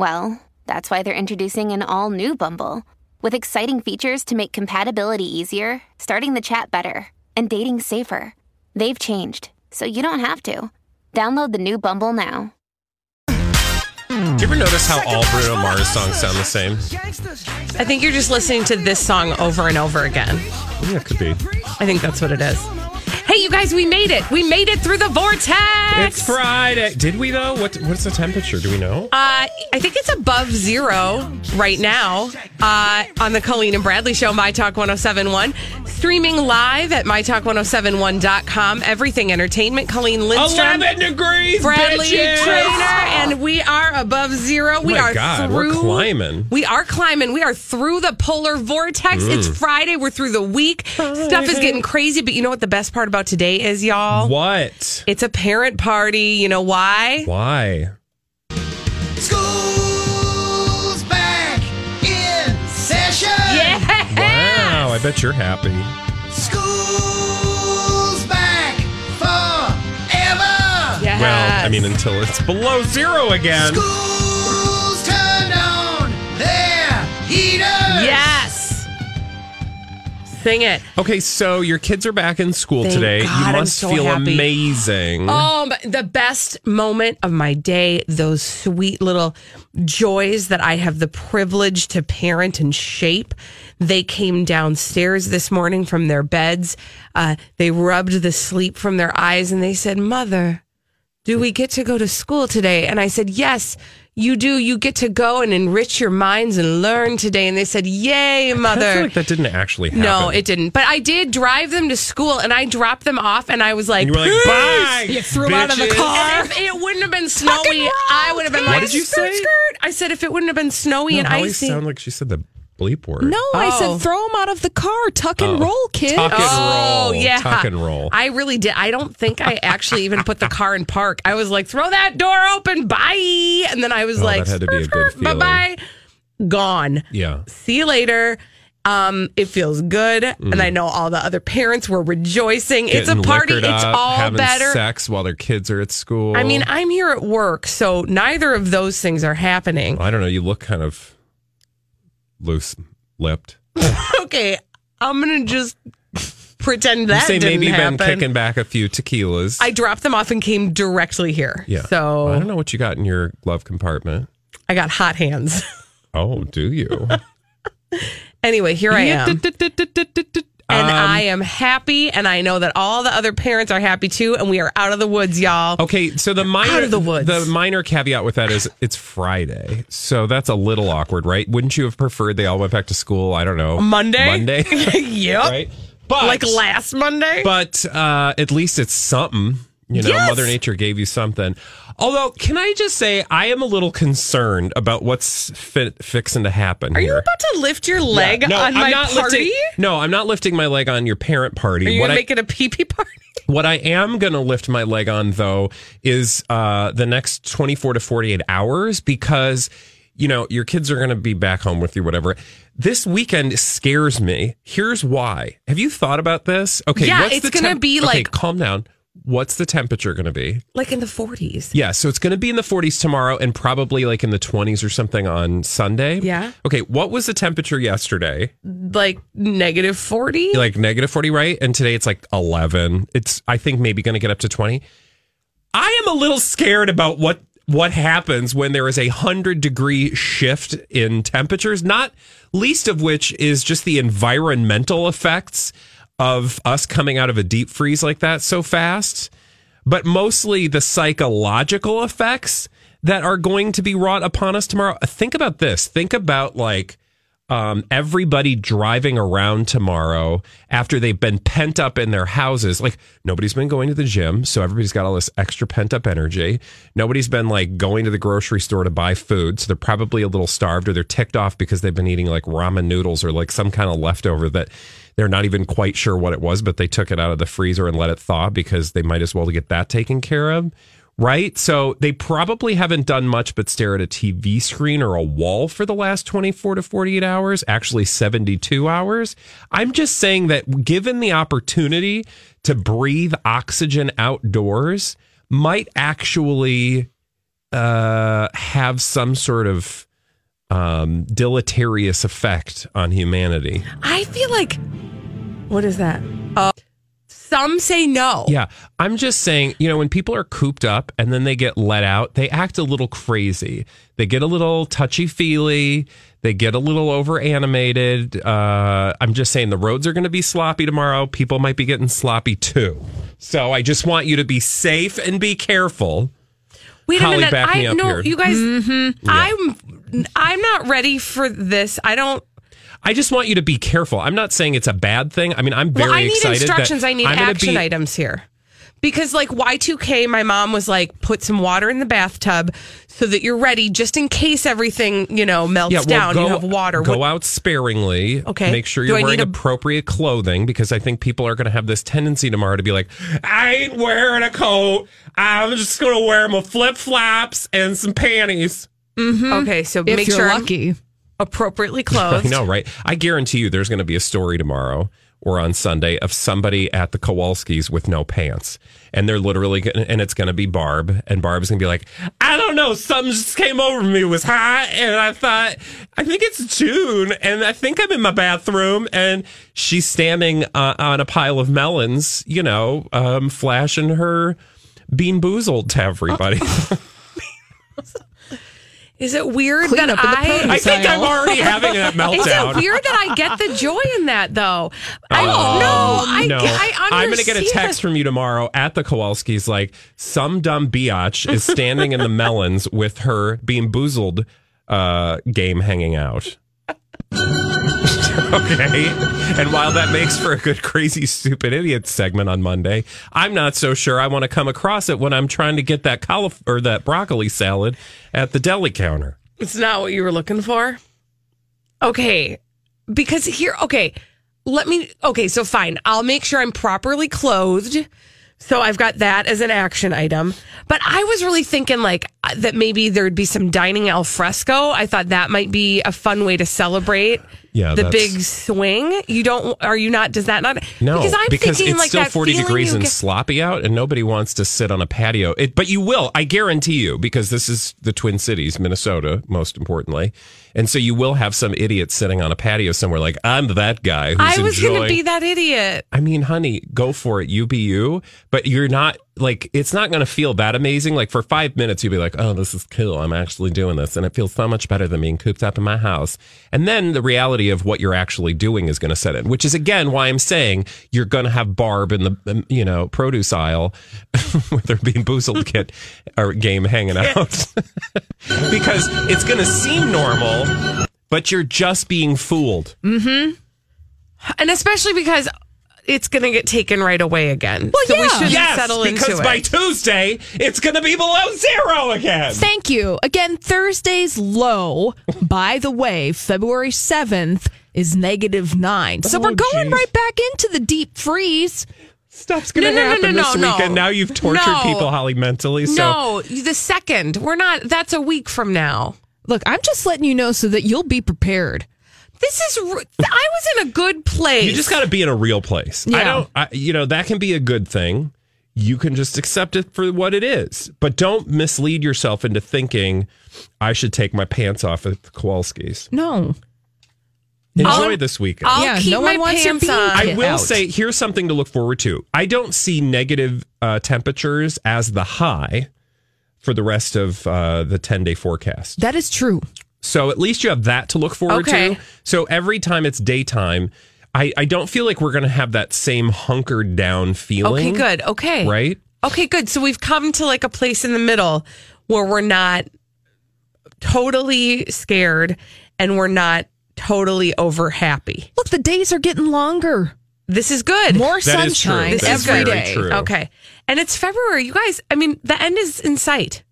well, that's why they're introducing an all new Bumble with exciting features to make compatibility easier, starting the chat better, and dating safer. They've changed, so you don't have to. Download the new Bumble now. Do you ever notice how all Bruno Mars songs sound the same? I think you're just listening to this song over and over again. Yeah, it could be. I think that's what it is. Hey, you guys, we made it. We made it through the vortex. It's Friday. Did we though? What What's the temperature? Do we know? Uh, I think it's above zero right now uh, on the Colleen and Bradley Show, My Talk 1071. Streaming live at MyTalk1071.com. Everything Entertainment. Colleen Lindstrom. 11 degrees, Bradley bitches! Traynor, and we are above zero. We Oh my are God, through. we're climbing. We are climbing. We are through the polar vortex. It's Mm. Friday. We're through the week. Stuff is getting crazy, but you know what the best part about today is, y'all? What? It's a parent party. You know why? Why? School's back in session. Yeah. Wow, I bet you're happy. School's back forever. Yes. Well, I mean, until it's below zero again. School's turned on their heaters. yes. Sing it. Okay, so your kids are back in school Thank today. God, you must so feel happy. amazing. Oh, the best moment of my day, those sweet little joys that I have the privilege to parent and shape. They came downstairs this morning from their beds. Uh, they rubbed the sleep from their eyes and they said, Mother, do we get to go to school today? And I said, Yes, you do. You get to go and enrich your minds and learn today. And they said, Yay, I Mother. feel like that didn't actually happen. No, it didn't. But I did drive them to school and I dropped them off and I was like, And you were like, bye. You threw 'em out of the bitches. car. If it wouldn't have been snowy, I would have been What like, did you skirt, say? skirt. I said, if it wouldn't have been snowy No, and how always icy. sound like she said the bleep word. No, I Oh. said throw him out of the car. Tuck and Oh. roll, kid. Tuck and Oh roll. yeah, Tuck and roll. I really did. I don't think I actually even put the car in park. I was like, throw that door open, bye. And then I was Oh, like, that had to be bye bye, gone. yeah. See you later. Um, it feels good, and I know all the other parents were rejoicing. it's a Mm. Party. liquored It's all having better. sex while their kids are at school. I mean, I'm here at work, so neither of those things are happening. I don't know. You look kind of loose lipped. okay, I'm gonna just pretend that you say didn't maybe you've happen. been kicking back a few tequilas. I dropped them off and came directly here. yeah. So I don't know what you got in your glove compartment. I got hot hands. Oh, do you? anyway, here I am. and Um, I am happy, and I know that all the other parents are happy too, and we are out of the woods, y'all. Okay, so the minor Out of the woods. the minor caveat with that is it's Friday, so that's a little awkward, right? Wouldn't you have preferred they all went back to school? I don't know, Monday? Monday, yep. right? But Like last Monday. but uh, at least it's something. You know, Yes. Mother Nature gave you something. Although, can I just say, I am a little concerned about what's fi- fixing to happen are you about to lift your leg no, on I'm my not party? lifting. No, I'm not lifting my leg on your parent party. Are you what gonna I, make it a pee pee party? what I am going to lift my leg on, though, is uh, the next 24 to 48 hours because, you know, your kids are going to be back home with you, whatever. This weekend scares me. Here's why. Have you thought about this? Okay, Yeah, what's it's gonna be okay, like- calm down. What's the temperature going to be? Like in the 40s. Yeah, so it's going to be in the 40s tomorrow and probably like in the 20s or something on Sunday. Yeah. Okay, what was the temperature yesterday? Like negative 40? like negative 40 right and today it's like 11 it's i think maybe going to get up to 20 i am a little scared about what what happens when there is a 100 degree shift in temperatures not least of which is just the environmental effects of us coming out of a deep freeze like that so fast but mostly the psychological effects that are going to be wrought upon us tomorrow think about this think about like um, everybody driving around tomorrow after they've been pent up in their houses. Like nobody's been going to the gym, so everybody's got all this extra pent up energy. Nobody's been like going to the grocery store to buy food, so they're probably a little starved or they're ticked off because they've been eating like ramen noodles or like some kind of leftover that they're not even quite sure what it was, but they took it out of the freezer and let it thaw because they might as well get that taken care of. Right. So they probably haven't done much but stare at a TV screen or a wall for the last 24 to 48 hours, actually 72 hours. I'm just saying that given the opportunity to breathe oxygen outdoors, might actually uh, have some sort of um, deleterious effect on humanity. I feel like what is that? Uh, some say no. Yeah, I'm just saying, you know, when people are cooped up and then they get let out, they act a little crazy. They get a little touchy feely. They get a little over animated. Uh, I'm just saying the roads are going to be sloppy tomorrow. People might be getting sloppy too. So I just want you to be safe and be careful. Wait a Holly, minute. back me I up no, here. you guys. I'm I'm not ready for this. I don't. I just want you to be careful. I'm not saying it's a bad thing. I mean, I'm very well, I need excited. instructions. I need I'm action be- items here. Because like Y2K, my mom was like, put some water in the bathtub so that you're ready just in case everything, you know, melts Yeah, well, down. go, you have water. Go What- out sparingly. Okay. Make sure you're wearing a- appropriate clothing because I think people are going to have this tendency tomorrow to be like, I ain't wearing a coat. I'm just going to wear my flip flops and some panties. Okay, so If make you're sure I'm lucky. appropriately clothed. I know, right? I guarantee you there's going to be a story tomorrow or on Sunday of somebody at the Kowalskis with no pants. And they're literally, gonna, and it's going to be Barb. And Barb's going to be like, I don't know. Something just came over me. It was hot. And I thought, I think it's June. And I think I'm in my bathroom. And she's standing uh, on a pile of melons, you know, um, flashing her bean boozled to everybody. Is it weird Clean that up in the I? I think I'm already having that meltdown. Is it weird that I get the joy in that though? I no, I, no, I I'm going to get a text from you tomorrow at the Kowalskis. Like some dumb biatch is standing in the melons with her being boozled uh, game hanging out. okay. And while that makes for a good crazy stupid idiot segment on Monday, I'm not so sure I want to come across it when I'm trying to get that caulif- or that broccoli salad at the deli counter. It's not what you were looking for. Okay. Because here, okay, let me, okay, so fine. I'll make sure I'm properly clothed. So I've got that as an action item. But I was really thinking like uh, that maybe there'd be some dining al fresco. I thought that might be a fun way to celebrate Yeah, the big swing. You don't, are you not, does that not? No, because I'm thinking it's like still that 40 degrees and get- sloppy out, and nobody wants to sit on a patio. It, but you will, I guarantee you, because this is the Twin Cities, Minnesota, most importantly. And so you will have some idiot sitting on a patio somewhere like, I'm that guy who's I was enjoying. going to be that idiot. I mean, honey, go for it. You be you, but you're not like, it's not going to feel that amazing. Like for five minutes, you'll be like, oh, this is cool. I'm actually doing this. And it feels so much better than being cooped up in my house. And then the reality of what you're actually doing is going to set in, which is again why I'm saying you're going to have Barb in the, um, you know, produce aisle with her being boozled kit or game hanging out because it's going to seem normal, but you're just being fooled. Mm hmm. And especially because it's going to get taken right away again. so we yeah. should Yes, settle because by. Tuesday it's going to be below zero again. Thank you. Again, Thursday's low, by the way, February 7th is negative nine. So Oh, we're going geez. right back into the deep freeze. Stuff's going to No, no, no, happen no, this no, weekend. no. Now you've tortured No. people, Holly, mentally. So no, the second. We're not, that's a week from now. Look, I'm just letting you know so that you'll be prepared. This is, I was in a good place. you just got to be in a real place. I Yeah. don't, I, you know, that can be a good thing. You can just accept it for what it is, but don't mislead yourself into thinking I should take my pants off at the Kowalskis. No. Enjoy I'll- this weekend. I'll Yeah, keep no my one wants your pants bean on. I will out. say here's something to look forward to. I don't see negative uh, temperatures as the high for the rest of uh, the 10 day forecast. That is true. So at least you have that to look forward Okay. to. So every time it's daytime, I, I don't feel like we're going to have that same hunkered down feeling. Okay, good. Okay. Right? Okay, good. So we've come to like a place in the middle where we're not totally scared and we're not totally over happy. Look, the days are getting longer. This is good. More That is true. sunshine This That is is every very day. true. Okay. And it's February. You guys, I mean, the end is in sight.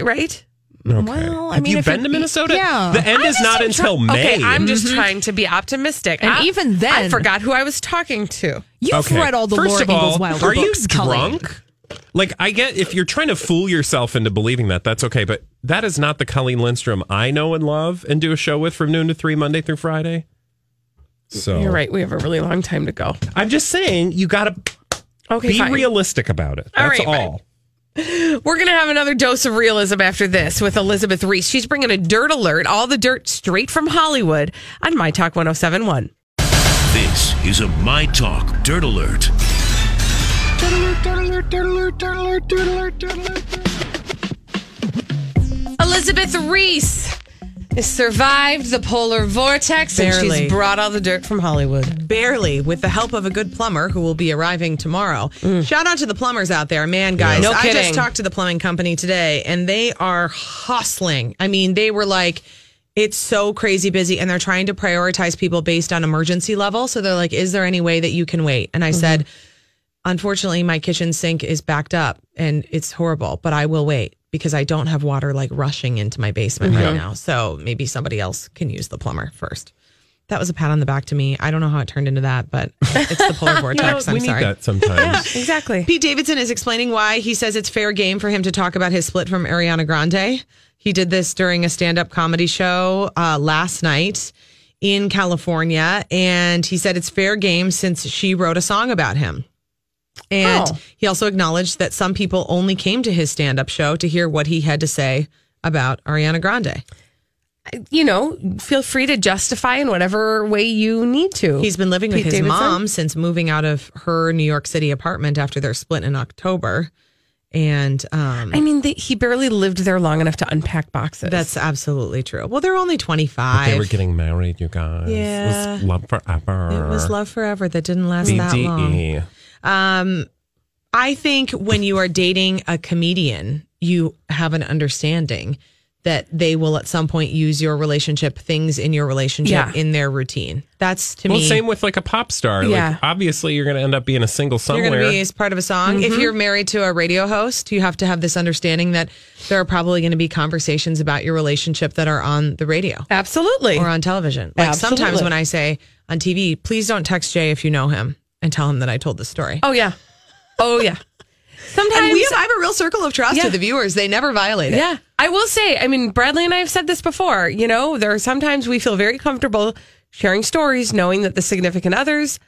Right? Okay. Well, I Have mean, you if been it- to Minnesota? yeah. The end is not until May. Okay, I'm just mm-hmm. trying to be optimistic. And I- even then- I forgot who I was talking to. You've Okay. read all the First Laura of all, Ingalls Wilder are you books, Colleen. drunk? Like I get if you're trying to fool yourself into believing that, that's okay. But that is not the Colleen Lindstrom I know and love and do a show with from noon to three Monday through Friday. So You're right. We have a really long time to go. I'm just saying you got to Okay, be fine. realistic about it. That's right, fine. all. We're going to have another dose of realism after this with Elizabeth Reese. She's bringing a dirt alert, all the dirt straight from Hollywood on My Talk 1071. This is a My Talk Dirt Alert. Elizabeth Reese has survived the polar vortex and Barely. she's brought all the dirt from Hollywood. barely with the help of a good plumber who will be arriving tomorrow. Mm. Shout out to the plumbers out there. Man, guys, No I kidding. just talked to the plumbing company today and they are hustling. I mean, they were like, it's so crazy busy and they're trying to prioritize people based on emergency level. So they're like, is there any way that you can wait? And I mm-hmm. said, unfortunately, my kitchen sink is backed up and it's horrible, but I will wait because I don't have water like rushing into my basement right now. So maybe somebody else can use the plumber first. That was a pat on the back to me. I don't know how it turned into that, but it's the polar vortex. I'm we sorry. need that sometimes. Exactly. Pete Davidson is explaining why he says it's fair game for him to talk about his split from Ariana Grande. He did this during a stand up comedy show uh, last night in California. And he said it's fair game since she wrote a song about him. And Oh. he also acknowledged that some people only came to his stand up show to hear what he had to say about Ariana Grande. You know, feel free to justify in whatever way you need to. He's been living with his Davidson? mom since moving out of her New York City apartment after their split in October. And um, I mean, they, he barely lived there long enough to unpack boxes. That's absolutely true. Well, they're only 25. they were getting married, you guys. Yeah. It was love forever. it was love forever that didn't last that long. Um, I think when you are dating a comedian, you have an understanding that they will at some point use your relationship, things in your relationship, Yeah. in their routine. That's to Well, me. Well, same with like a pop star. Yeah. Like obviously you're going to end up being a single You're somewhere. going to be as part of a song. If you're married to a radio host, you have to have this understanding that there are probably going to be conversations about your relationship that are on the radio. Absolutely. or on television. Like sometimes when I say on TV, please don't text Jay if you know him and tell him that I told the story. oh, yeah. Oh, yeah. Sometimes. and we have, I have a real circle of trust Yeah. with the viewers. They never violate it. Yeah. I will say, I mean, Bradley and I have said this before. You know, there are sometimes we feel very comfortable sharing stories knowing that the significant others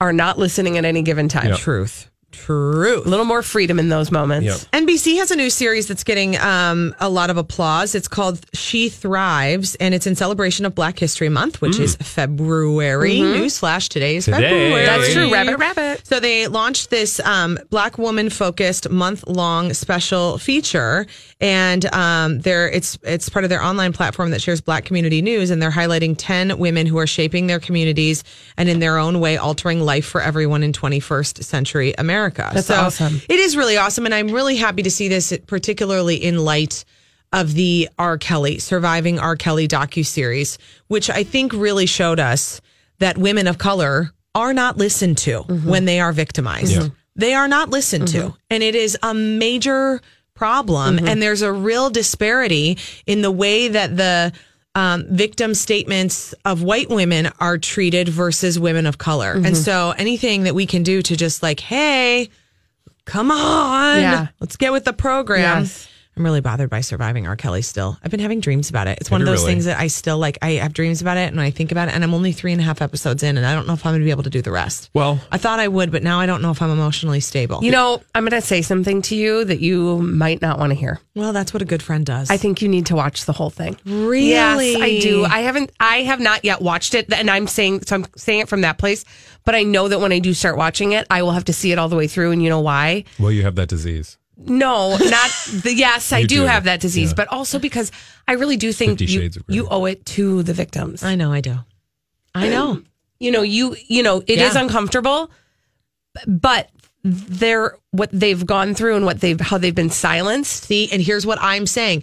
are not listening at any given time. Yep. Truth. Truth. A little more freedom in those moments. Yep. NBC has a new series that's getting um, a lot of applause. It's called She Thrives, and it's in celebration of Black History Month, which is February. Newsflash, today is Today. February. That's true. Rabbit, rabbit. So they launched this um, Black woman focused month long special feature, and um, they're it's it's part of their online platform that shares Black community news, and they're highlighting ten women who are shaping their communities and in their own way altering life for everyone in 21st century America. That's so awesome. It is really awesome, and I'm really happy to see this, particularly in light of the R. Kelly surviving R. Kelly docu series, which I think really showed us that women of color are not listened to mm-hmm. when they are victimized. They are not listened to, mm-hmm. and it is a major problem. Mm-hmm. And there's a real disparity in the way that the um, victim statements of white women are treated versus women of color. And so anything that we can do to just like, hey, come on, Yeah. let's get with the program. Yes. I'm really bothered by surviving R. Kelly still. I've been having dreams about it. It's one of those really? things that I still like. I have dreams about it and I think about it, and I'm only three and a half episodes in, and I don't know if I'm going to be able to do the rest. Well, I thought I would, but now I don't know if I'm emotionally stable. You know, I'm going to say something to you that you might not want to hear. well, that's what a good friend does. I think you need to watch the whole thing. Really? Yes, I do. I haven't. I have not yet watched it, and I'm saying so. I'm saying it from that place. But I know that when I do start watching it, I will have to see it all the way through. And you know why? well, you have that disease. No, not the. Yes, I do, do. have that disease, Yeah. but also because I really do think you, Shades of Grey. you owe it to the victims. I know I do. I know. you know, you you know, it is Yeah. uncomfortable, but they're what they've gone through and what they've how they've been silenced. See, and here's what I'm saying.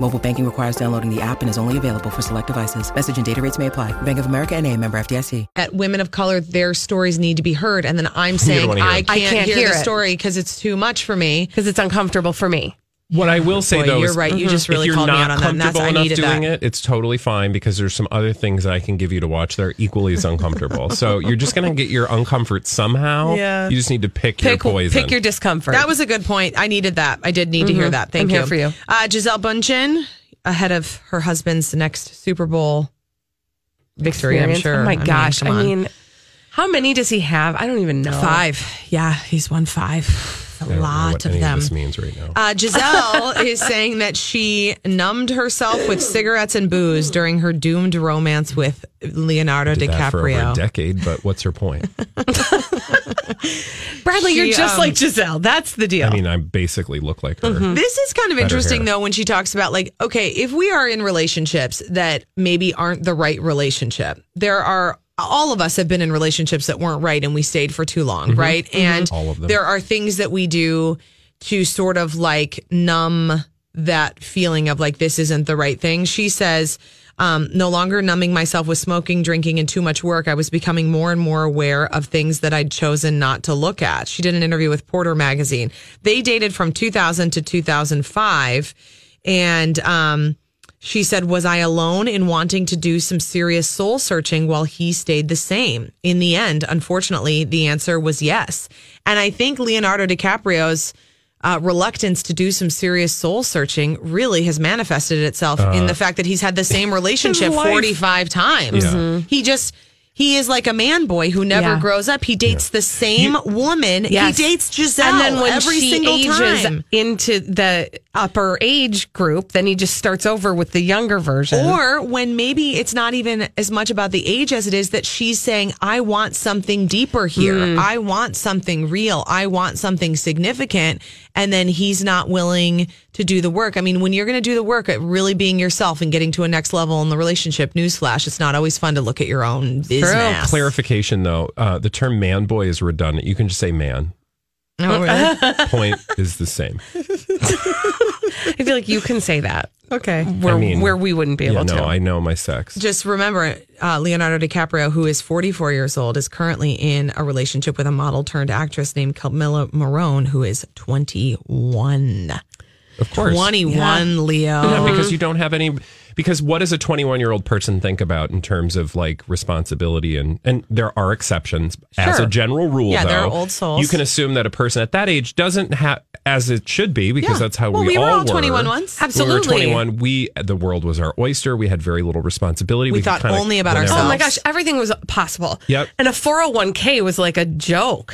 Mobile banking requires downloading the app and is only available for select devices. Message and data rates may apply. Bank of America and a member FDIC. At women of color, their stories need to be heard, and then I'm saying I can't, I can't hear, hear the it. story because it's too much for me. because it's uncomfortable for me. What I will say Boy, though, you're is right. You just really if you're called me not out on that. and comfortable That's, I enough needed doing that. it, it's totally fine because there's some other things that I can give you to watch that are equally as uncomfortable. so you're just going to get your uncomfort somehow. Yeah. You just need to pick, your poison. pick your discomfort. That was a good point. I needed that. I did need to hear that. Thank I'm you. here for you. Uh, Gisele Bündchen, ahead of her husband's next Super Bowl victory, I'm sure. Oh my gosh! come I mean, how many does he have? I don't even know. five. Yeah, he's won five. A I don't know lot what of any them. this means right now. Uh, Gisele is saying that she numbed herself with cigarettes and booze during her doomed romance with Leonardo Did that for over a DiCaprio. decade, but what's her point? Bradley, you're just um, like Gisele. That's the deal. I mean, I basically look like her. Mm-hmm. This is kind of Better interesting, hair. though, when she talks about, like, okay, if we are in relationships that maybe aren't the right relationship, there are all of us have been in relationships that weren't right and we stayed for too long, right? And Mm-hmm. All of them. there are things that we do to sort of like numb that feeling of like, this isn't the right thing. She says, um, no longer numbing myself with smoking, drinking, and too much work. I was becoming more and more aware of things that I'd chosen not to look at. She did an interview with Porter Magazine. They dated from 2000 to 2005. And, um, she said, Was I alone in wanting to do some serious soul searching while he stayed the same? In the end, unfortunately, the answer was yes. And I think Leonardo DiCaprio's uh, reluctance to do some serious soul searching really has manifested itself in the fact that he's had the same relationship 45 times. Yeah. He just. He is like a man boy who never Yeah. grows up. He dates the same woman. Yes. He dates Gisele and then when every she single ages time. into the upper age group, then he just starts over with the younger version. Or when maybe it's not even as much about the age as it is that she's saying, I want something deeper here. Mm. I want something real. I want something significant. And then he's not willing to do the work. I mean, when you're going to do the work at really being yourself and getting to a next level in the relationship, newsflash, it's not always fun to look at your own business. Clarification though, uh, the term man boy is redundant. You can just say man. Oh, really? Point is the same. I feel like you can say that okay. where, I mean, where we wouldn't be Yeah, able no, to. I know my sex. Just remember, uh, Leonardo DiCaprio, who is 44 years old, is currently in a relationship with a model turned actress named Camila Morrone, who is 21. Of course. 21, Leo. Yeah, because you don't have any. Because what does a 21 year old person think about in terms of like responsibility and and there are exceptions as a general rule. Yeah, though, there are old souls. You can assume that a person at that age doesn't have as it should be because Yeah. that's how Well, we, we were all all 21 once. When we were Absolutely. 21. We the world was our oyster. We had very little responsibility. We could thought only about whenever- ourselves. Oh my gosh, everything was possible. Yep. And a 401k was like a joke.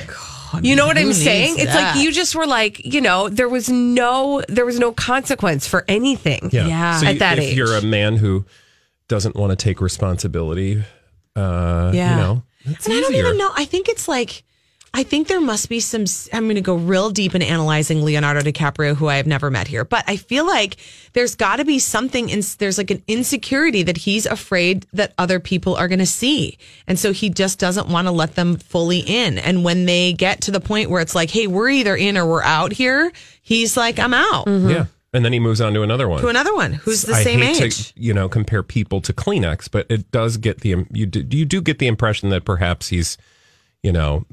You know what who I'm needs saying? It's that? like you just were like, you know, there was no there was no consequence for anything. Yeah. So At you- that if age. you're a man who doesn't want to take responsibility, uh, Yeah. you know, it's and I don't even know. I think it's like, I think there must be some. I'm going to go real deep in analyzing Leonardo DiCaprio, who I have never met here, but I feel like there's got to be something. In, there's like an insecurity that he's afraid that other people are going to see, and so he just doesn't want to let them fully in. And when they get to the point where it's like, hey, we're either in or we're out here, he's like, I'm out mm-hmm. Yeah. And then he moves on to another one. to another one who's the I same hate age. to you know compare people to Kleenex, but it does get the you do, you do get the impression that perhaps he's you know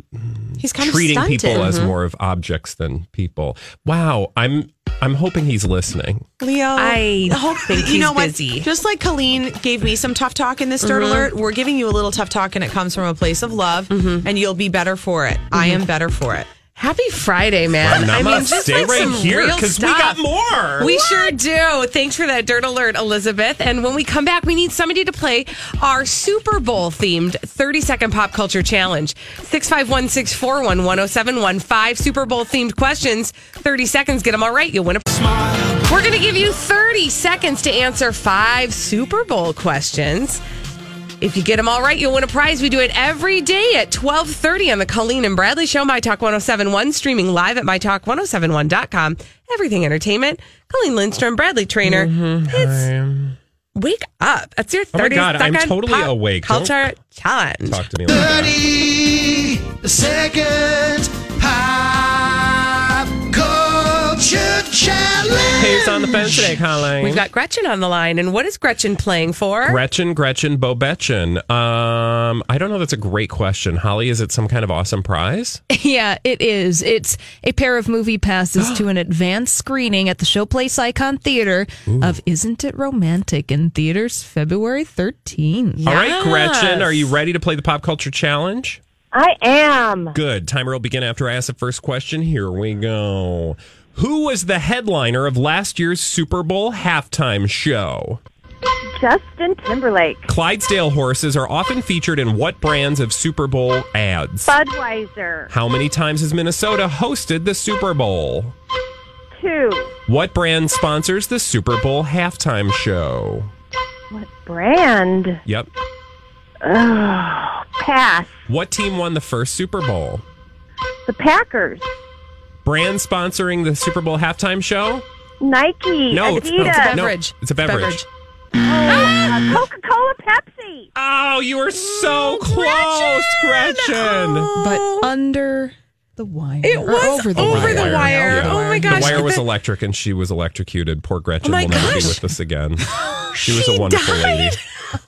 he's kind treating of stunted. people as more of objects than people. Wow, I'm I'm hoping he's listening. Leo, I hope think you he's know what? busy. Just like Colleen gave me some tough talk in this dirt Mm-hmm. alert, we're giving you a little tough talk, and it comes from a place of love, Mm-hmm. and you'll be better for it. I am better for it. Happy Friday, man. Well, I mean, just stay like right some here because we got more. We sure do. Thanks for that dirt alert, Elizabeth. And when we come back, we need somebody to play our Super Bowl themed 30 second pop culture challenge. 651 641 1071. Five Super Bowl themed questions. 30 seconds. Get them all right. You'll win a. smile. We're going to give you 30 seconds to answer five Super Bowl questions. If you get them all right, you'll win a prize. We do it every day at 1230 on the Colleen and Bradley Show, My Talk 1071, streaming live at MyTalk1071.com. Everything Entertainment. Colleen Lindstrom, Bradley Traynor. Mm-hmm. It's Wake Up. That's your 30 Oh my 30 God, I'm totally pop awake. Don't- challenge. Talk to me. Like 30 second pop culture challenge. Who's on the fence today, Colleen? We've got Gretchen on the line. And what is Gretchen playing for? Gretchen, Gretchen, Bobetchen. Um, I don't know. That's a great question. Holly, is it some kind of awesome prize? Yeah, it is. It's a pair of movie passes to an advanced screening at the Showplace Icon Theater of Isn't It Romantic in theaters February 13th. All right, Gretchen, are you ready to play the pop culture challenge? I am. Good. Timer will begin after I ask the first question. Here we go. Who was the headliner of last year's Super Bowl halftime show? Justin Timberlake. Clydesdale horses are often featured in what brands of Super Bowl ads? Budweiser. How many times has Minnesota hosted the Super Bowl? Two. What brand sponsors the Super Bowl halftime show? What brand? Yep. Ugh, pass. What team won the first Super Bowl? The Packers. Brand sponsoring the Super Bowl halftime show? Nike. No, it's, Adidas. no, It's a no, beverage. it's a beverage. Beverage. Uh, Coca-Cola. Pepsi. Oh, you were so close, Gretchen. But under the wire. It was over the over wire. the wire. Yeah. Oh my gosh. The wire was electric and she was electrocuted. Poor Gretchen Oh my will never be with us again. She was a wonderful died. lady.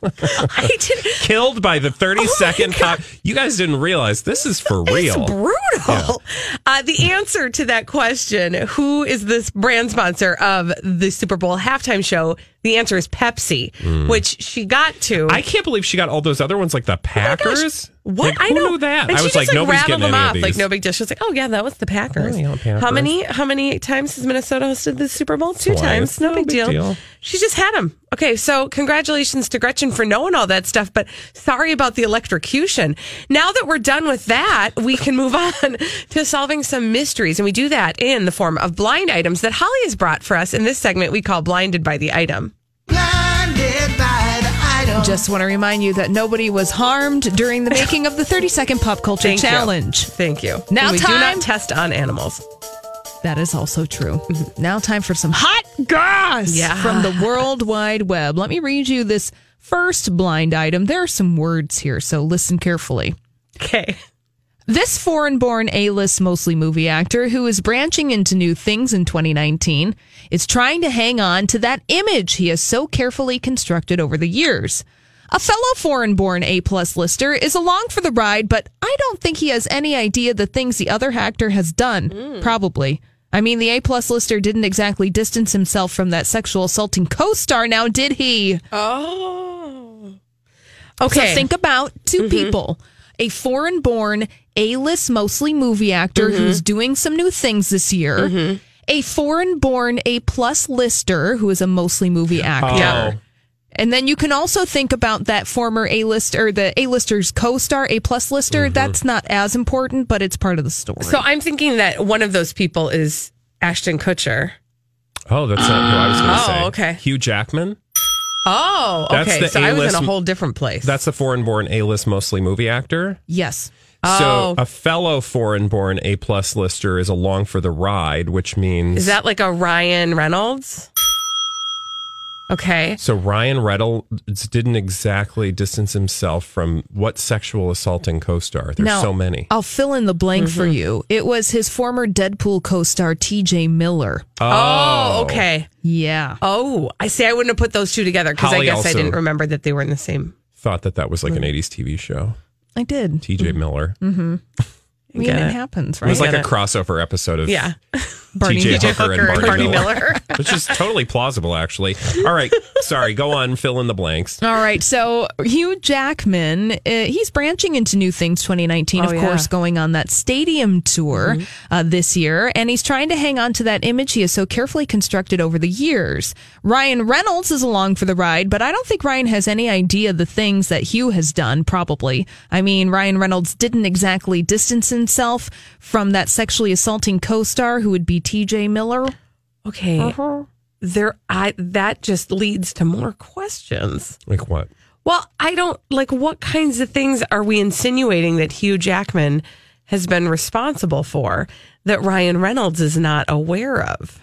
I did. Killed by the 30 second pop. You guys didn't realize this is for real. It's brutal. Uh, the answer to that question, who is this brand sponsor of the Super Bowl halftime show? The answer is Pepsi, which she got to. Mm. I can't believe she got all those other ones like the Packers. what Like, I know knew that? And I she was just, like, nobody's getting them off of like no big deal. She was like, oh yeah, that was the Packers. Oh, yeah, Packers. How many? How many times has Minnesota hosted the Super Bowl? Two Twice. times. No, No big, big deal. deal. She just had them. Okay, so congratulations to Gretchen for knowing all that stuff, but sorry about the electrocution. Now that we're done with that, we can move on to solving some mysteries, and we do that in the form of blind items that Holly has brought for us in this segment we call "Blinded by the Item." Blinded by the item. Just want to remind you that nobody was harmed during the making of the 30 second pop culture Thank you. challenge. Thank you. Now And we do time- not test on animals. That is also true. Mm-hmm. Now, time for some hot goss Yeah. from the World Wide Web. Let me read you this first blind item. There are some words here, so listen carefully. Okay. This foreign born A list, mostly movie actor who is branching into new things in 2019 is trying to hang on to that image he has so carefully constructed over the years. A fellow foreign born A plus lister is along for the ride, but I don't think he has any idea the things the other actor has done. Hmm. Probably. I mean, the A plus lister didn't exactly distance himself from that sexual assaulting co star now, did he? Oh. Okay. Mm-hmm. So think about 2 people a foreign born, A list, mostly movie actor Mm-hmm. who's doing some new things this year, a foreign born, A plus lister who is a mostly movie actor. Oh. And then you can also think about that former A list or the A lister's co star, A plus lister. Mm-hmm. That's not as important, but it's part of the story. So I'm thinking that one of those people is Ashton Kutcher. Oh, that's not who I was going to say. Oh, say. okay. Hugh Jackman. Oh, That's okay. the So I was in A-list a whole different place. That's the foreign born A list, mostly movie actor. yes. Oh. So a fellow foreign born A plus lister is along for the ride, which means. Is that like a Ryan Reynolds? Okay. So Ryan Reynolds didn't exactly distance himself from what sexual assaulting co-star? There's Now, so many. I'll fill in the blank for Mm-hmm. you. It was his former Deadpool co star, TJ Miller. Oh. oh, okay. Yeah. Oh, I see. I wouldn't have put those two together because I guess I didn't remember that they were in the same. Thought that that was like an mm-hmm. 80s TV show. I did. TJ mm-hmm. Miller. Mm-hmm. I mean, Get it it. happens, right? It was like a crossover episode of Yeah. Barney TJ Hooker Hooker, and and Barney, Barney Miller, Miller. which is totally plausible, actually. All right, sorry. Go on, fill in the blanks. All right, so Hugh Jackman, uh, he's branching into new things 2019, Oh, of yeah. course, going on that stadium tour uh, this year, and he's trying to hang on to that image he has so carefully constructed over the years. Ryan Reynolds is along for the ride, but I don't think Ryan has any idea the things that Hugh has done, probably. I mean, Ryan Reynolds didn't exactly distance himself from that sexually assaulting co star who would be TJ Miller. Okay. Uh-huh. There I that just leads to more questions. Like what? Well, I don't like what kinds of things are we insinuating that Hugh Jackman has been responsible for that Ryan Reynolds is not aware of?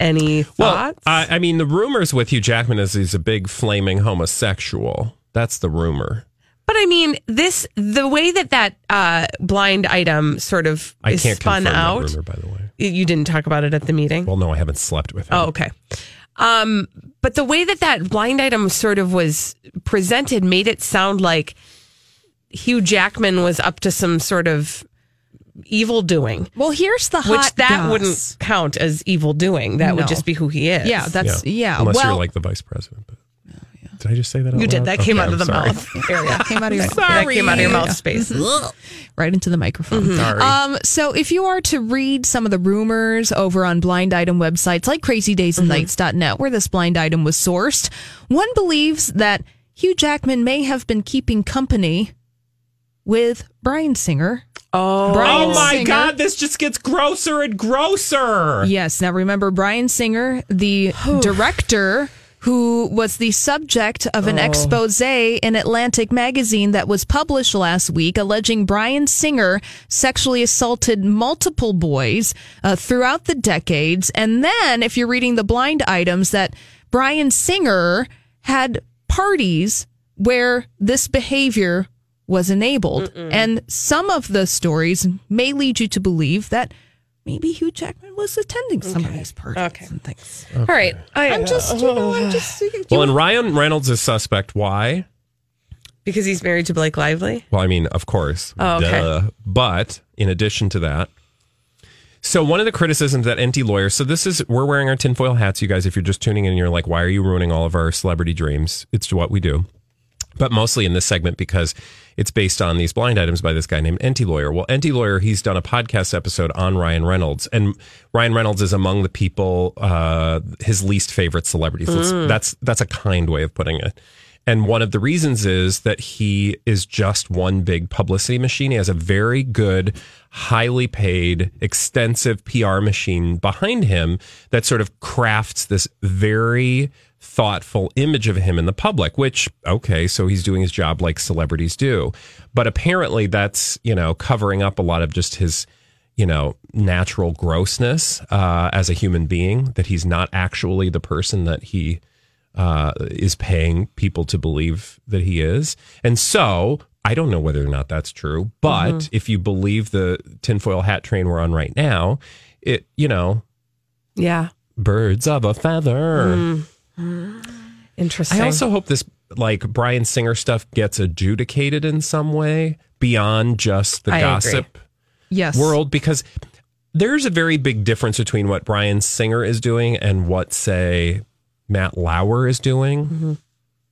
Any Well, thoughts? I, I mean, the rumors with Hugh Jackman is he's a big flaming homosexual. That's the rumor. But I mean, this the way that that uh, blind item sort of I is can't spun confirm out. that rumor, by the way. You- You didn't talk about it at the meeting. Well, no, I haven't slept with him. Oh, okay. Um, but the way that that blind item sort of was presented made it sound like Hugh Jackman was up to some sort of evil doing, Well, here's the hot which that goss. wouldn't count as evil doing. That No. would just be who he is. Yeah, that's yeah. Unless well, you're like the vice president. But did I just say that? Out you did. loud? That came out of I'm the sorry. mouth area. came out of your That came out of your mouth space. right into the microphone. Sorry. Um, so if you are to read some of the rumors over on blind item websites like crazydaysandnights.net, where this blind item was sourced, one believes that Hugh Jackman may have been keeping company with Bryan Singer. Oh, Bryan Oh my Singer- God! This just gets grosser and grosser. Yes. Now remember Bryan Singer, the director who was the subject of an expose in Atlantic magazine that was published last week alleging Bryan Singer sexually assaulted multiple boys uh, throughout the decades. And then if you're reading the blind items that Bryan Singer had parties where this behavior was enabled. And some of the stories may lead you to believe that maybe Hugh Jackman was attending some of these parties Okay. and things. all right. I, I'm just, you know, I'm just. Well, and Ryan Reynolds is suspect. Why? because he's married to Blake Lively. Well, I mean, of course. Oh, okay. Duh. But in addition to that, so one of the criticisms that Enty lawyers, so this is, we're wearing our tinfoil hats, you guys. If you're just tuning in you're like, why are you ruining all of our celebrity dreams? It's what we do. But mostly in this segment because it's based on these blind items by this guy named Enty Lawyer. Well, Enty Lawyer, he's done a podcast episode on Ryan Reynolds, and Ryan Reynolds is among the people uh, his least favorite celebrities. Let's- That's that's a kind way of putting it. And one of the reasons is that he is just one big publicity machine. He has a very good, highly paid, extensive PR machine behind him that sort of crafts this very thoughtful image of him in the public, which, okay, so he's doing his job like celebrities do. But apparently that's, you know, covering up a lot of just his, you know, natural grossness uh, as a human being, that he's not actually the person that he uh, is paying people to believe that he is. And so I don't know whether or not that's true, but if you believe the tinfoil hat train we're on right now, it, you know, Yeah. birds of a feather. Interesting. I also hope this like Bryan Singer stuff gets adjudicated in some way beyond just the I agree. gossip Yes. world because there's a very big difference between what Bryan Singer is doing and what say Matt Lauer is doing. Mm-hmm.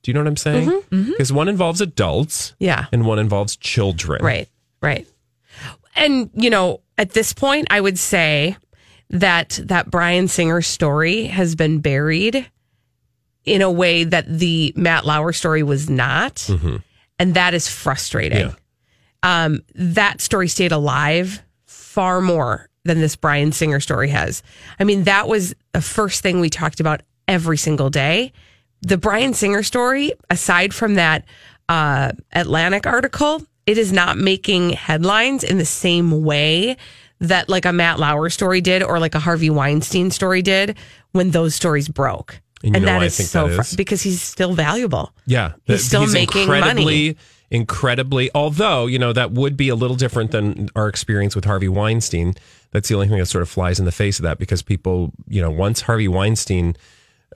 Do you know what I'm saying? Because one involves adults yeah. and one involves children. Right, right. And you know, at this point, I would say that that Bryan Singer story has been buried in a way that the Matt Lauer story was not, and that is frustrating. Yeah. Um, that story stayed alive far more than this Bryan Singer story has. I mean, that was the first thing we talked about every single day. The Bryan Singer story, aside from that uh, Atlantic article, it is not making headlines in the same way that like a Matt Lauer story did or like a Harvey Weinstein story did when those stories broke. And you know that I think so that fr- because he's still valuable. Yeah, He's still making incredibly, money. Incredibly, although you know that would be a little different than our experience with Harvey Weinstein. That's the only thing that sort of flies in the face of that because people, you know, once Harvey Weinstein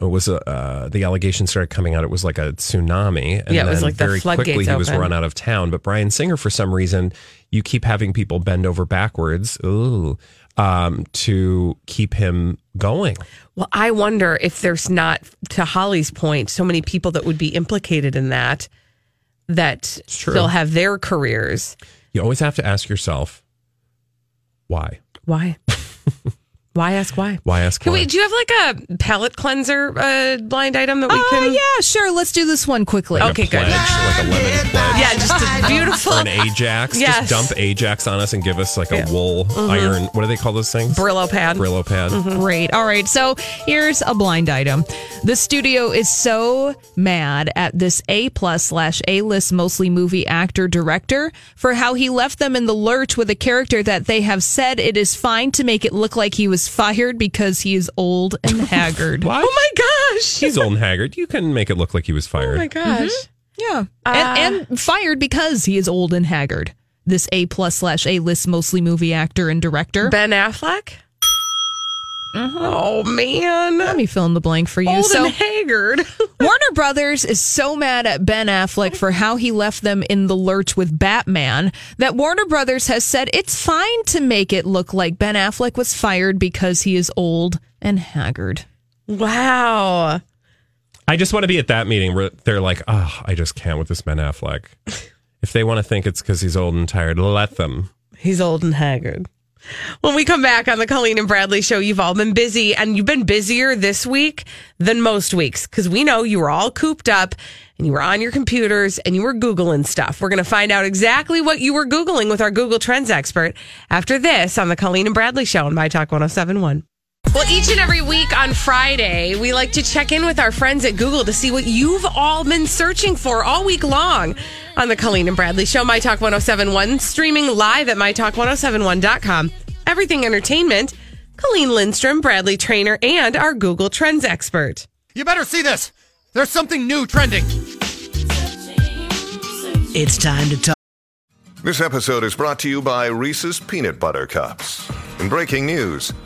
was uh, the allegations started coming out. It was like a tsunami, and Yeah, it was then like the very quickly he was run out of town. But Bryan Singer, for some reason, you keep having people bend over backwards, ooh, um, to keep him going. Well, I wonder if there's not, to Holly's point, so many people that would be implicated in that that still have their careers. You always have to ask yourself, why? Why? Why ask why? Why ask Can why? we? Do you have like a palette cleanser uh, blind item that we can? Oh, can? yeah, sure. Let's do this one quickly. Like a okay, good. pledge, like a lemon pledge. Yeah, just a beautiful Or an Ajax. Yes. Just dump Ajax on us and give us like a Yeah. wool Mhm. iron. What do they call those things? Brillo pad. Brillo pad. Great. All right. So here's a blind item. The studio is so mad at this A plus slash A list mostly movie actor director for how he left them in the lurch with a character that they have said it is fine to make it look like he was fired because he is old and haggard. What? Oh my gosh! He's old and haggard. You can make it look like he was fired. Oh my gosh! Yeah. Uh, and, and fired because he is old and haggard. This A plus slash A list mostly movie actor and director. Ben Affleck. Mm-hmm. Oh man! Let me fill in the blank for you. Old so and haggard. Warner Brothers is so mad at Ben Affleck for how he left them in the lurch with Batman that Warner Brothers has said it's fine to make it look like Ben Affleck was fired because he is old and haggard. wow. I just want to be at that meeting where they're like, oh, I just can't with this Ben Affleck. if they want to think it's because he's old and tired, let them. He's old and haggard. When we come back on the Colleen and Bradley show, you've all been busy and you've been busier this week than most weeks because we know you were all cooped up and you were on your computers and you were Googling stuff. We're going to find out exactly what you were Googling with our Google Trends expert after this on the Colleen and Bradley show on My Talk 1071. Well, each and every week on Friday, we like to check in with our friends at Google to see what you've all been searching for all week long on the Colleen and Bradley Show, My Talk 1071, streaming live at MyTalk1071.com. Everything Entertainment, Colleen Lindstrom, Bradley Traynor, and our Google Trends expert. You better see this. There's something new trending. It's time to talk. This episode is brought to you by Reese's Peanut Butter Cups. In breaking news,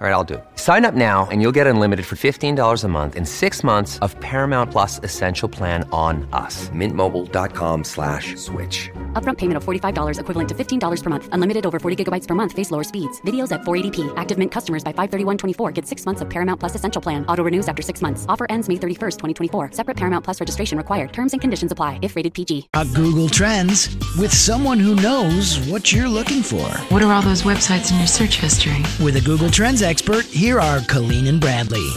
All right, I'll do it. Sign up now and you'll get unlimited for $15 a month in six months of Paramount Plus Essential Plan on us. Mintmobile.com slash switch. Upfront payment of $45 equivalent to $15 per month. Unlimited over 40 gigabytes per month. Face lower speeds. Videos at 480p. Active Mint customers by 531.24 get six months of Paramount Plus Essential Plan. Auto renews after six months. Offer ends May 31st, 2024. Separate Paramount Plus registration required. Terms and conditions apply if rated PG. A Google Trends with someone who knows what you're looking for. What are all those websites in your search history? With a Google Trends expert, here are Colleen and Bradley.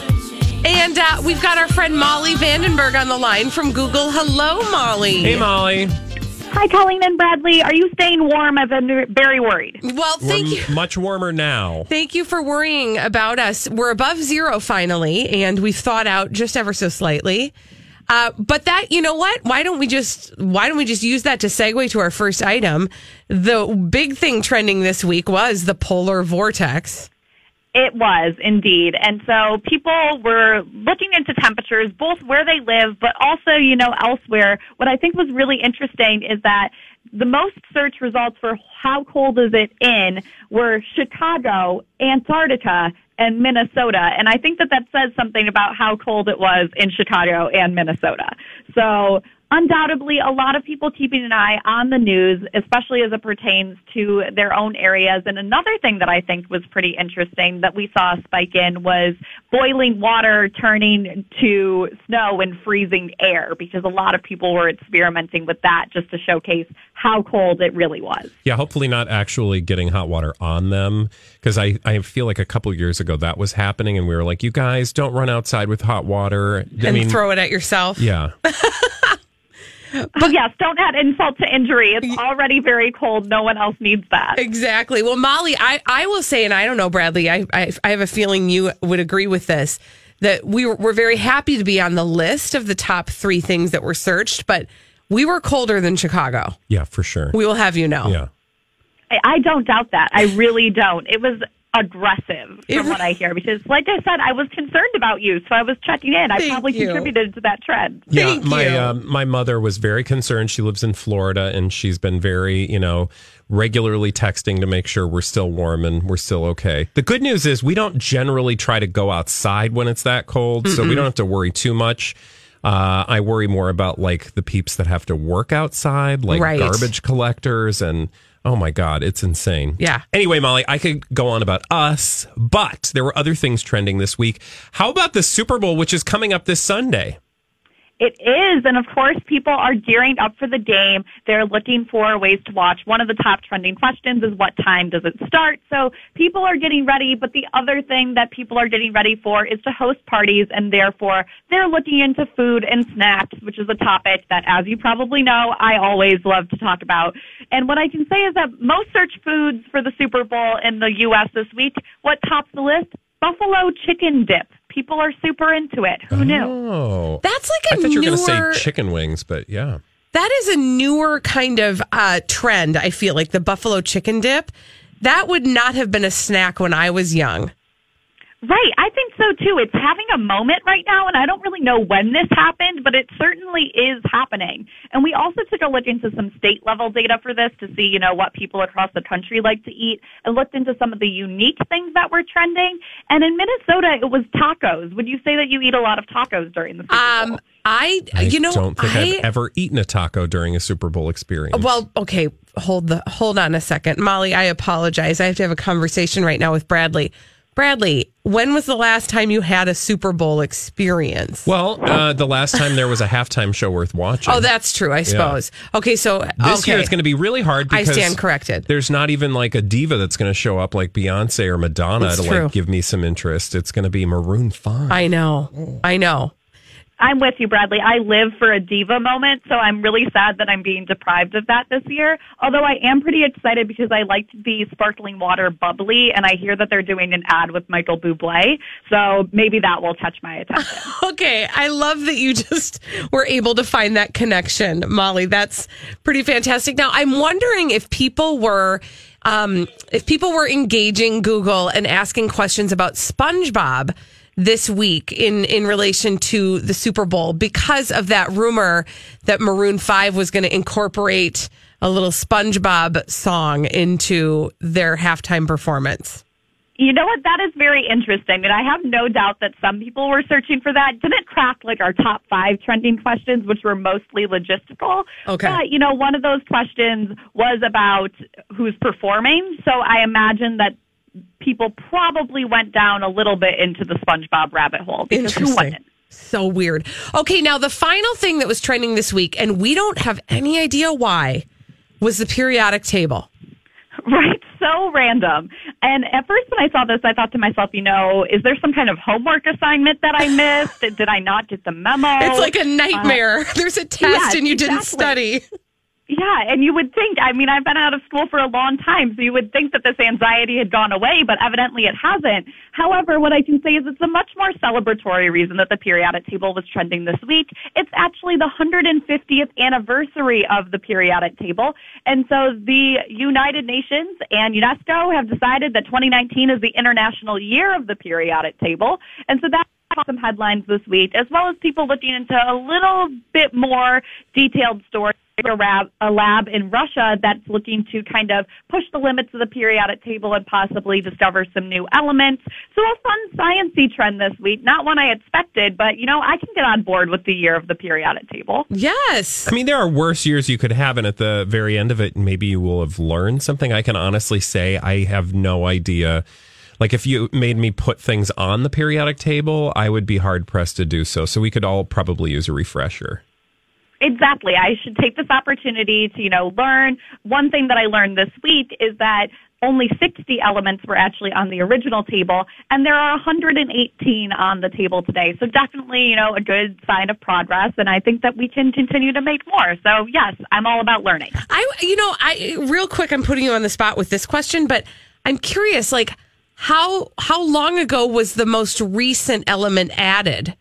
And uh, we've got our friend Molly Vandenberg on the line from Google. Hello, Molly. Hey, Molly. Hi, Colleen and Bradley. Are you staying warm? I've been very worried. Well, We're thank you. m- much warmer now. Thank you for worrying about us. We're above zero finally, and we've thawed out just ever so slightly. Uh, but that, you know what? Why don't we just why don't we just use that to segue to our first item? The big thing trending this week was the polar vortex. It was indeed. And so people were looking into temperatures, both where they live, but also, you know, elsewhere. What I think was really interesting is that the most search results for how cold is it in were Chicago, Antarctica, and Minnesota. And I think that that says something about how cold it was in Chicago and Minnesota. So undoubtedly a lot of people keeping an eye on the news, especially as it pertains to their own areas. And another thing that I think was pretty interesting that we saw a spike in was boiling water turning to snow and freezing air because a lot of people were experimenting with that just to showcase how cold it really was. Yeah, hopefully not actually getting hot water on them because I, I feel like a couple years ago that was happening and we were like, you guys don't run outside with hot water. I and mean, throw it at yourself. yeah. But yes, don't add insult to injury. It's already very cold. No one else needs that. Exactly. Well, Molly, I, I will say, and I don't know, Bradley, I, I, I have a feeling you would agree with this, that we were, we're very happy to be on the list of the top three things that were searched, but we were colder than Chicago. Yeah, for sure. We will have you know. Yeah. I, I don't doubt that. I really don't. It was aggressive from what I hear because, like I said, I was concerned about you, so I was checking in. I Thank probably you. contributed to that trend. Yeah, my um, my mother was very concerned. She lives in Florida, and she's been very, you know, regularly texting to make sure we're still warm and we're still okay. The good news is we don't generally try to go outside when it's that cold, so we don't have to worry too much. Uh, I worry more about like the peeps that have to work outside, like Right. garbage collectors, and oh my god, it's insane. Yeah. Anyway, Molly, I could go on about us, but there were other things trending this week. How about the Super Bowl, which is coming up this Sunday? It is, and of course, people are gearing up for the game. They're looking for ways to watch. One of the top trending questions is what time does it start? So people are getting ready, but the other thing that people are getting ready for is to host parties, and therefore they're looking into food and snacks, which is a topic that, as you probably know, I always love to talk about. And what I can say is that most search foods for the Super Bowl in the U.S. this week, what tops the list? Buffalo chicken dip. People are super into it. Who knew? Oh, That's like a I thought you were going to say chicken wings, but yeah. That is a newer kind of uh, trend, I feel like the buffalo chicken dip. That would not have been a snack when I was young. Right. I think so too. It's having a moment right now, and I don't really know when this happened, but it certainly is happening. And we also took a look into some state level data for this to see, you know, what people across the country like to eat and looked into some of the unique things that were trending. And in Minnesota, it was tacos. Would you say that you eat a lot of tacos during the Super Bowl? Um, I, I you know, don't think I, have ever eaten a taco during a Super Bowl experience. Well, okay, hold the hold on a second, Molly. I apologize. I have to have a conversation right now with Bradley. Bradley, when was the last time you had a Super Bowl experience? Well, uh, the last time there was a halftime show worth watching. Oh, that's true. I suppose. Okay, so This okay. year it's going to be really hard I stand corrected. There's not even like a diva that's going to show up like Beyonce or Madonna It's to true. like give me some interest. It's going to be Maroon Five. I know. I know. I'm with you, Bradley. I live for a diva moment, so I'm really sad that I'm being deprived of that this year. Although I am pretty excited because I like the sparkling water bubbly, and I hear that they're doing an ad with Michael Bublé, so maybe that will catch my attention. Okay, I love that you just were able to find that connection, Molly. That's pretty fantastic. Now, I'm wondering if people were um, if people were engaging Google and asking questions about SpongeBob this week in in relation to the Super Bowl because of that rumor that Maroon 5 was going to incorporate a little SpongeBob song into their halftime performance. You know what? That is very interesting, and I have no doubt that some people were searching for that. Didn't crack like our top five trending questions, which were mostly logistical. Okay. But you know, one of those questions was about who's performing. So I imagine that people probably went down a little bit into the SpongeBob rabbit hole because who wouldn't? So weird. Okay, now the final thing that was trending this week, and we don't have any idea why, was the periodic table. Right, so random. And at first, when I saw this, I thought to myself, you know, is there some kind of homework assignment that I missed? Did, I not get the memo? It's like a nightmare. Uh, There's a test yes, and you didn't study. Yeah, and you would think, I mean, I've been out of school for a long time, so you would think that this anxiety had gone away, but evidently it hasn't. However, what I can say is it's a much more celebratory reason that the periodic table was trending this week. It's actually the 150th anniversary of the periodic table. And so the United Nations and UNESCO have decided that 2019 is the International Year of the Periodic Table. And so that some headlines this week, as well as people looking into a little bit more detailed stories. A lab, a lab in Russia that's looking to kind of push the limits of the periodic table and possibly discover some new elements. So a fun sciencey trend this week. Not one I expected, but you know I can get on board with the year of the periodic table. Yes. I mean, there are worse years you could have, and at the very end of it, maybe you will have learned something. I can honestly say I have no idea. Like, if you made me put things on the periodic table, I would be hard pressed to do so. So we could all probably use a refresher. Exactly. I should take this opportunity to, you know, learn. One thing that I learned this week is that only 60 elements were actually on the original table, and there are 118 on the table today. So definitely, you know, a good sign of progress, and I think that we can continue to make more. So yes, I'm all about learning. I, you know, I real quick, I'm putting you on the spot with this question, but I'm curious, like, how how long ago was the most recent element added?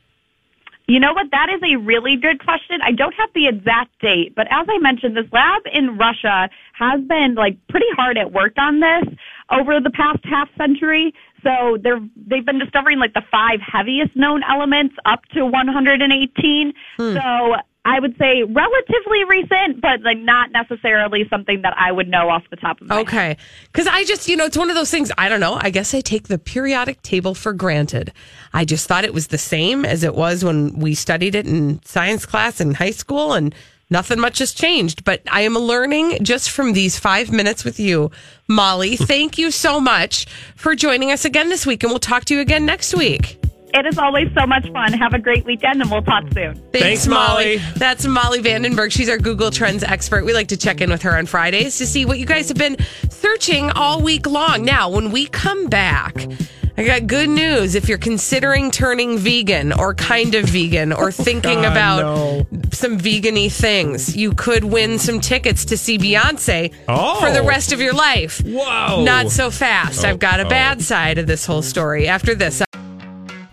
You know what? That is a really good question. I don't have the exact date, but as I mentioned, this lab in Russia has been like pretty hard at work on this over the past half century. So they're they've been discovering like the five heaviest known elements up to 118. Hmm. So I would say relatively recent, but like not necessarily something that I would know off the top of my head. Okay. Because I just, you know, it's one of those things, I don't know. I guess I take the periodic table for granted. I just thought it was the same as it was when we studied it in science class in high school, and nothing much has changed. But I am learning just from these five minutes with you, Molly. Thank you so much for joining us again this week, and we'll talk to you again next week. It is always so much fun. Have a great weekend, and we'll talk soon. Thanks, Molly. That's Molly Vandenberg. She's our Google Trends expert. We like to check in with her on Fridays to see what you guys have been searching all week long. Now, when we come back, I got good news. If you're considering turning vegan or kind of vegan or oh, thinking God, about no. some vegan-y things, you could win some tickets to see Beyonce Oh. for the oh. rest of your life. Whoa. Not so fast. I've got a Oh, bad side of this whole story after this.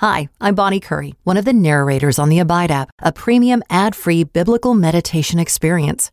Hi, I'm Bonnie Curry, one of the narrators on the Abide app, a premium ad free biblical meditation experience.